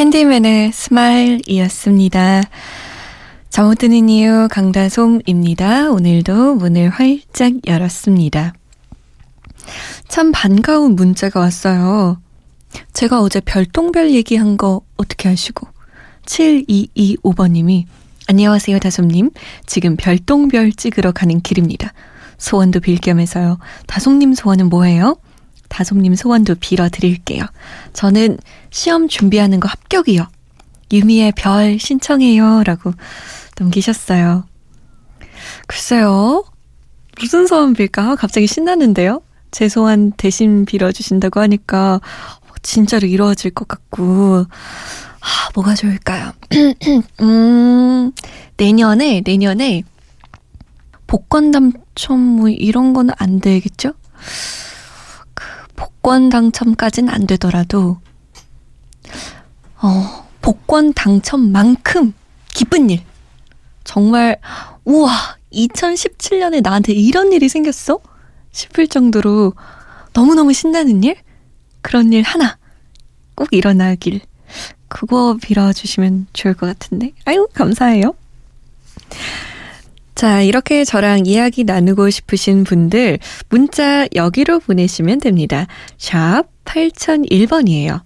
캔디맨의 스마일이었습니다. 잠못 드는 이유 강다솜입니다. 오늘도 문을 활짝 열었습니다. 참 반가운 문자가 왔어요. 제가 어제 별똥별 얘기한 거 어떻게 아시고? 7225번님이 안녕하세요 다솜님. 지금 별똥별 찍으러 가는 길입니다. 소원도 빌 겸해서요. 다솜님 소원은 뭐예요? 다솜님 소원도 빌어드릴게요. 저는 시험 준비하는 거 합격이요. 유미의 별 신청해요. 라고 넘기셨어요. 글쎄요. 무슨 소원 빌까? 갑자기 신나는데요? 제 소원 대신 빌어주신다고 하니까 진짜로 이루어질 것 같고, 아, 뭐가 좋을까요? 음, 내년에, 내년에 복권 당첨 뭐 이런 거는 안 되겠죠? 그 복권 당첨까지는 안 되더라도, 어, 복권 당첨만큼 기쁜 일. 정말, 우와, 2017년에 나한테 이런 일이 생겼어? 싶을 정도로 너무너무 신나는 일? 그런 일 하나 꼭 일어나길. 그거 빌어주시면 좋을 것 같은데. 아유, 감사해요. 자, 이렇게 저랑 이야기 나누고 싶으신 분들 문자 여기로 보내시면 됩니다. 샵 8001번이에요.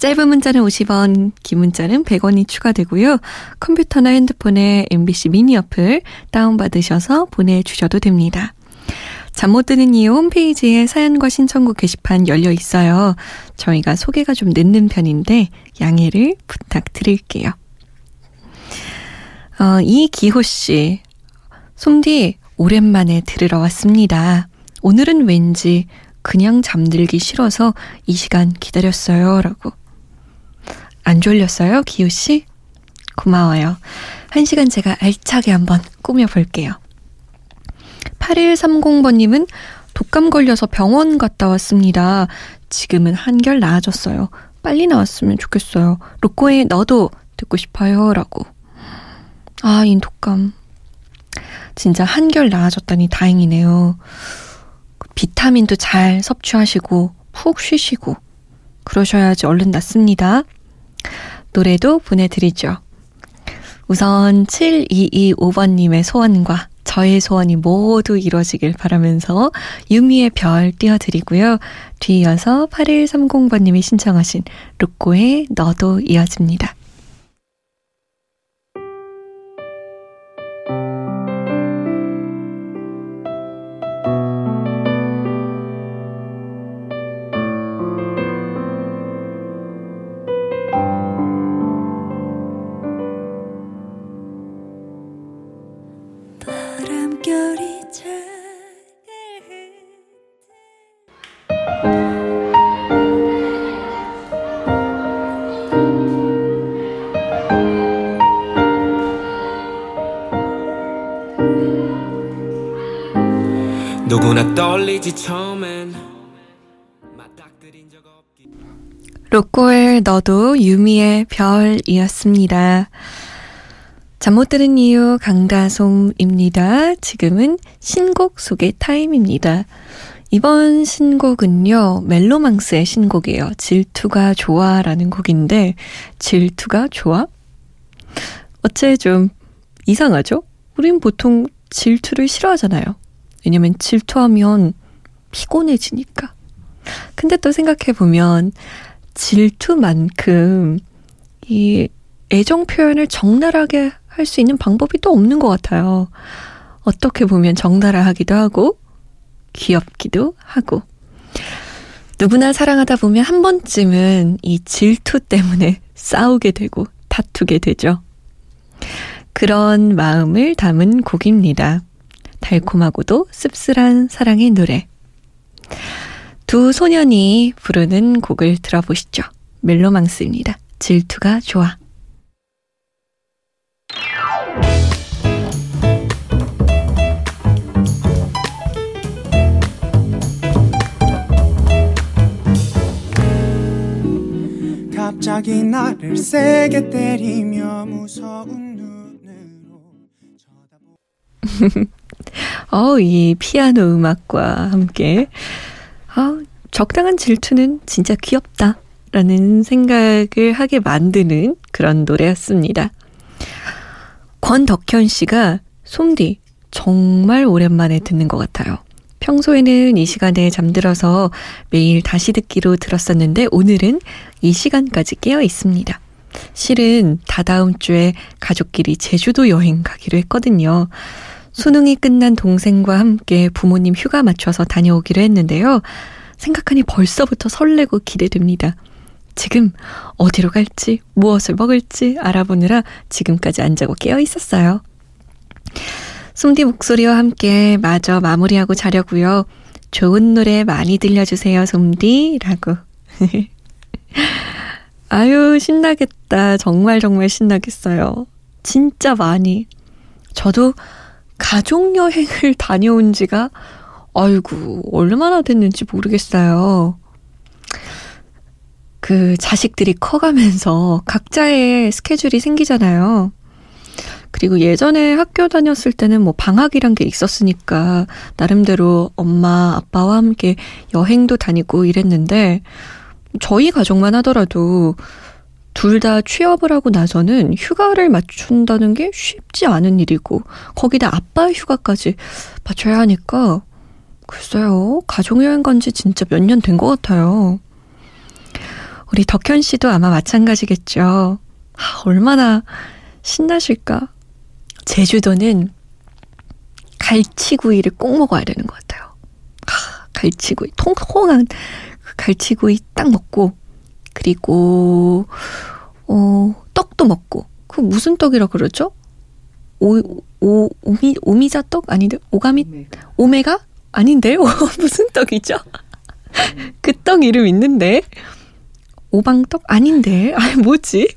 짧은 문자는 50원, 긴 문자는 100원이 추가되고요. 컴퓨터나 핸드폰에 MBC 미니 어플 다운받으셔서 보내주셔도 됩니다. 잠 못 드는 이유 홈페이지에 사연과 신청곡 게시판 열려 있어요. 저희가 소개가 좀 늦는 편인데 양해를 부탁드릴게요. 어, 이기호 씨, 솜디 오랜만에 들으러 왔습니다. 오늘은 왠지 그냥 잠들기 싫어서 이 시간 기다렸어요. 라고. 안 졸렸어요, 기호 씨? 고마워요. 한 시간 제가 알차게 한번 꾸며볼게요. 8130번님은 독감 걸려서 병원 갔다 왔습니다. 지금은 한결 나아졌어요. 빨리 나왔으면 좋겠어요. 로꼬의 너도 듣고 싶어요. 라고. 아, 이 독감. 진짜 한결 나아졌다니 다행이네요. 비타민도 잘 섭취하시고 푹 쉬시고 그러셔야지 얼른 낫습니다. 노래도 보내드리죠. 우선 7225번님의 소원과 저의 소원이 모두 이루어지길 바라면서 유미의 별 띄워드리고요. 뒤이어서 8130번님이 신청하신 루꼬의 너도 이어집니다. 로꼬의 너도 유미의 별이었습니다. 잠못 드는 이유 강다솜입니다. 지금은 신곡 소개 타임입니다. 이번 신곡은요, 멜로망스의 신곡이에요. 질투가 좋아 라는 곡인데, 질투가 좋아? 어째 좀 이상하죠? 우린 보통 질투를 싫어하잖아요. 왜냐면 질투하면 피곤해지니까. 근데 또 생각해보면, 질투만큼 이 애정 표현을 적나라하게 할 수 있는 방법이 또 없는 것 같아요. 어떻게 보면 적나라하기도 하고 귀엽기도 하고 누구나 사랑하다 보면 한 번쯤은 이 질투 때문에 싸우게 되고 다투게 되죠. 그런 마음을 담은 곡입니다. 달콤하고도 씁쓸한 사랑의 노래. 두 소년이 부르는 곡을 들어보시죠. 멜로망스입니다. 질투가 좋아. 갑자기 나를 세게 때리며 무서운 눈으로 쳐다보 어, 이 피아노 음악과 함께, 아, 적당한 질투는 진짜 귀엽다. 라는 생각을 하게 만드는 그런 노래였습니다. 권덕현 씨가 솜디 정말 오랜만에 듣는 것 같아요. 평소에는 이 시간에 잠들어서 매일 다시 듣기로 들었었는데 오늘은 이 시간까지 깨어 있습니다. 실은 다다음 주에 가족끼리 제주도 여행 가기로 했거든요. 수능이 끝난 동생과 함께 부모님 휴가 맞춰서 다녀오기로 했는데요. 생각하니 벌써부터 설레고 기대됩니다. 지금 어디로 갈지, 무엇을 먹을지 알아보느라 지금까지 안 자고 깨어 있었어요. 솜디 목소리와 함께 마저 마무리하고 자려고요. 좋은 노래 많이 들려주세요, 솜디. 라고. 아유, 신나겠다. 정말 정말 신나겠어요. 진짜 많이. 저도 가족 여행을 다녀온 지가, 아이고, 얼마나 됐는지 모르겠어요. 그 자식들이 커가면서 각자의 스케줄이 생기잖아요. 그리고 예전에 학교 다녔을 때는 뭐 방학이란 게 있었으니까 나름대로 엄마, 아빠와 함께 여행도 다니고 이랬는데 저희 가족만 하더라도 둘 다 취업을 하고 나서는 휴가를 맞춘다는 게 쉽지 않은 일이고 거기다 아빠 휴가까지 맞춰야 하니까 글쎄요. 가족여행 간 지 진짜 몇 년 된 것 같아요. 우리 덕현 씨도 아마 마찬가지겠죠. 아, 얼마나 신나실까? 제주도는 갈치구이를 꼭 먹어야 되는 것 같아요. 아, 갈치구이, 통통한 그 갈치구이 딱 먹고, 그리고, 어, 떡도 먹고, 그 무슨 떡이라 그러죠? 오, 오, 오미, 오미자 떡? 아닌데? 오가미? 오메가? 아닌데? 무슨 떡이죠? 그 떡 이름 있는데? 오방떡? 아닌데? 아, 뭐지?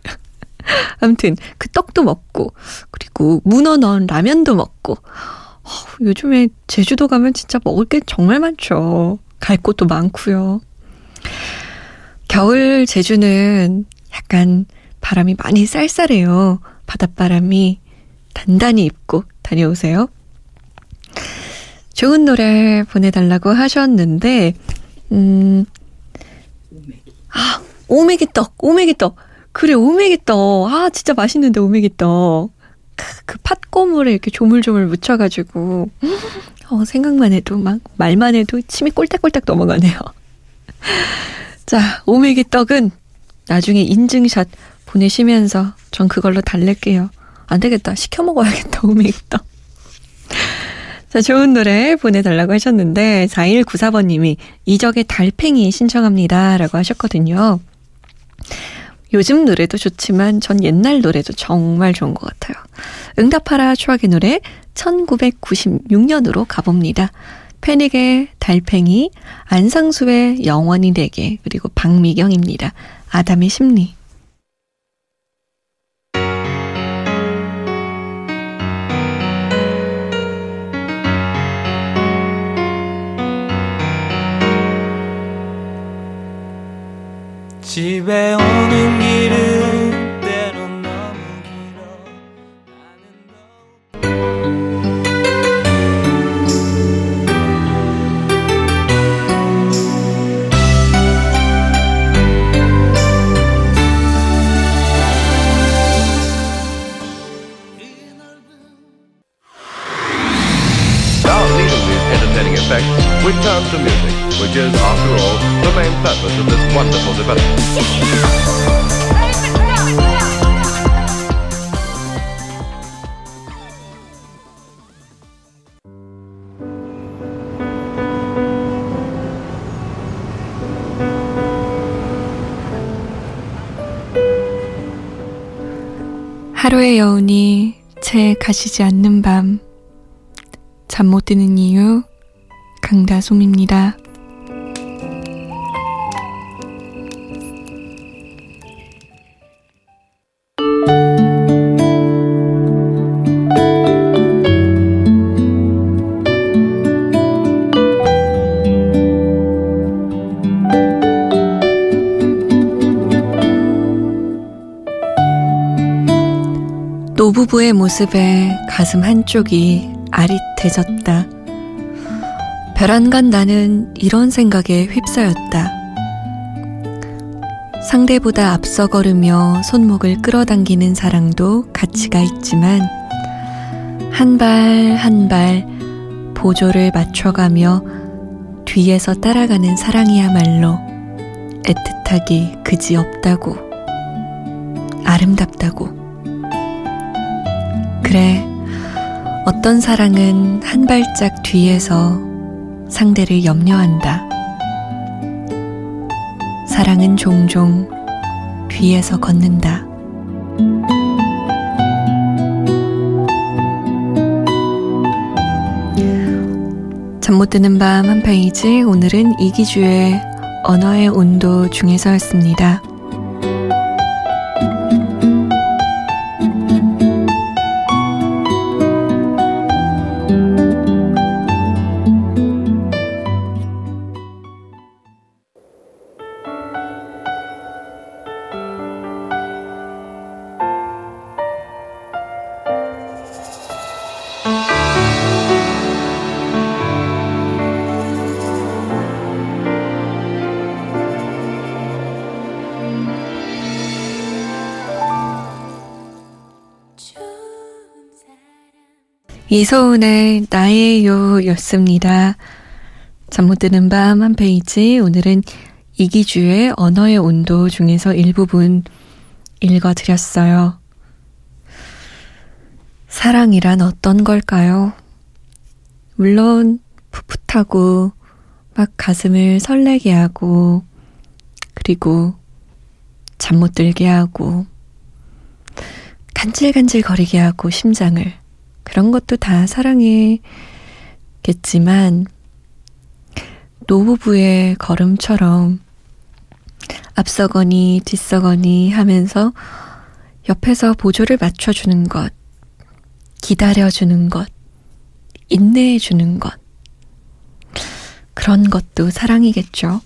아무튼 그 떡도 먹고 그리고 문어 넣은 라면도 먹고 어, 요즘에 제주도 가면 진짜 먹을 게 정말 많죠. 갈 곳도 많고요. 겨울 제주는 약간 바람이 많이 쌀쌀해요. 바닷바람이 단단히 입고 다녀오세요. 좋은 노래 보내달라고 하셨는데, 음, 아, 오메기 떡, 오메기 떡. 그래, 오메기 떡. 아, 진짜 맛있는데, 오메기떡. 크, 그 팥고물에 이렇게 조물조물 묻혀가지고, 어, 생각만 해도 막, 말만 해도 침이 꼴딱꼴딱 넘어가네요. 자, 오메기 떡은 나중에 인증샷 보내시면서 전 그걸로 달랠게요. 안 되겠다. 시켜 먹어야겠다, 오메기 떡. 자, 좋은 노래 보내달라고 하셨는데, 4194번님이 이적의 달팽이 신청합니다. 라고 하셨거든요. 요즘 노래도 좋지만 전 옛날 노래도 정말 좋은 것 같아요. 응답하라 추억의 노래 1996년으로 가봅니다. 패닉의 달팽이, 안상수의 영원히 내게, 그리고 박미경입니다. 아담의 심리. 집에 오는 길 wonderful development. 하루의 여운이 채 가시지 않는 밤. 잠 못 드는 이유, 강다솜입니다. 부부의 모습에 가슴 한쪽이 아릿해졌다. 벼란간 나는 이런 생각에 휩싸였다. 상대보다 앞서 걸으며 손목을 끌어당기는 사랑도 가치가 있지만 한 발 한 발 보조를 맞춰가며 뒤에서 따라가는 사랑이야말로 애틋하기 그지 없다고 아름답다고 그래 어떤 사랑은 한 발짝 뒤에서 상대를 염려한다. 사랑은 종종 뒤에서 걷는다. 잠 못 드는 밤 한 페이지 오늘은 이기주의 언어의 온도 중에서였습니다. 이소은의 나예요 였습니다. 잠 못 드는 밤 한 페이지 오늘은 이기주의 언어의 온도 중에서 일부분 읽어드렸어요. 사랑이란 어떤 걸까요? 물론 풋풋하고 막 가슴을 설레게 하고 그리고 잠 못 들게 하고 간질간질 거리게 하고 심장을 그런 것도 다 사랑이겠지만 노부부의 걸음처럼 앞서거니 뒤서거니 하면서 옆에서 보조를 맞춰주는 것, 기다려주는 것, 인내해주는 것. 그런 것도 사랑이겠죠.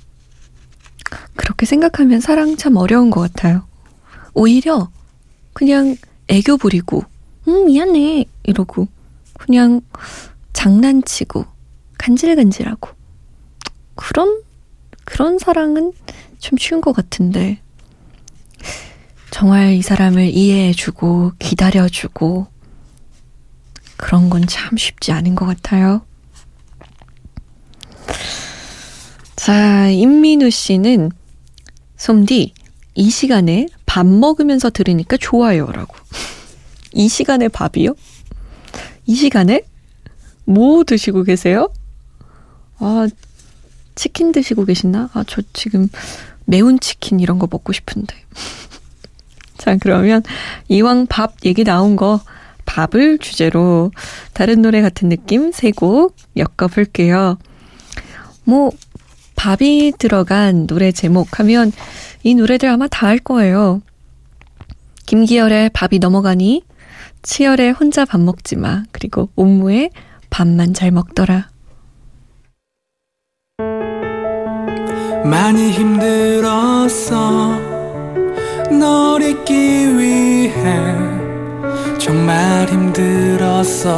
그렇게 생각하면 사랑 참 어려운 것 같아요. 오히려 그냥 애교 부리고, 음, 미안해. 이러고, 그냥 장난치고, 간질간질하고. 그런, 그런 사랑은 좀 쉬운 것 같은데, 정말 이 사람을 이해해주고, 기다려주고, 그런 건 참 쉽지 않은 것 같아요. 자, 임민우 씨는, 솜디, 이 시간에 밥 먹으면서 들으니까 좋아요. 라고. 이 시간에 밥이요? 이 시간에? 뭐 드시고 계세요? 아, 치킨 드시고 계시나? 아, 저 지금 매운 치킨 이런 거 먹고 싶은데. 자, 그러면 이왕 밥 얘기 나온 거 밥을 주제로 다른 노래 같은 느낌 세 곡 엮어볼게요. 뭐, 밥이 들어간 노래 제목 하면 이 노래들 아마 다 알 거예요. 김기열의 밥이 넘어가니, 치열의 혼자 밥 먹지 마, 그리고 옴무의 밥만 잘 먹더라. 많이 힘들었어. 널 잊기 위해 정말 힘들었어.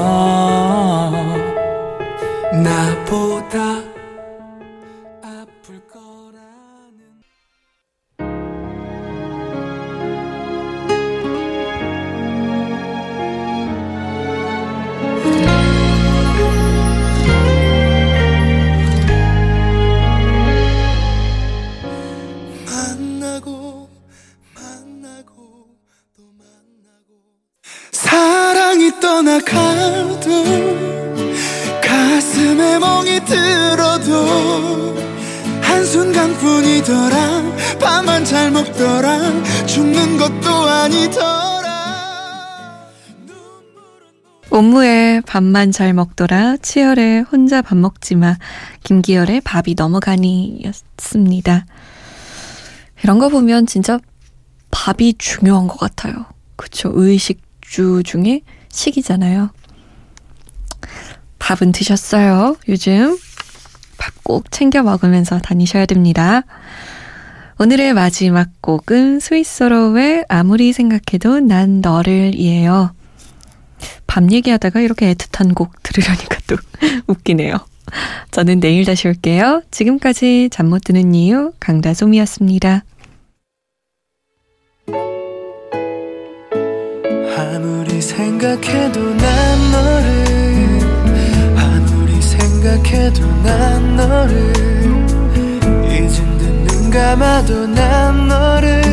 나 옴무의 밥만 잘 먹더라, 치열의 혼자 밥 먹지마, 김기열의 밥이 넘어가니였습니다. 이런 거 보면 진짜 밥이 중요한 것 같아요. 그쵸. 의식주 중에 식이잖아요. 밥은 드셨어요? 요즘 밥 꼭 챙겨 먹으면서 다니셔야 됩니다. 오늘의 마지막 곡은 스위스로의 아무리 생각해도 난 너를 이에요. 밤 얘기하다가 이렇게 애틋한 곡 들으려니까 또 웃기네요. 저는 내일 다시 올게요. 지금까지 잠 못 드는 이유 강다솜이었습니다. 아무리 생각해도 난 너를 아무리 생각해도 난 너를 이젠 듯눈 감아도 난 너를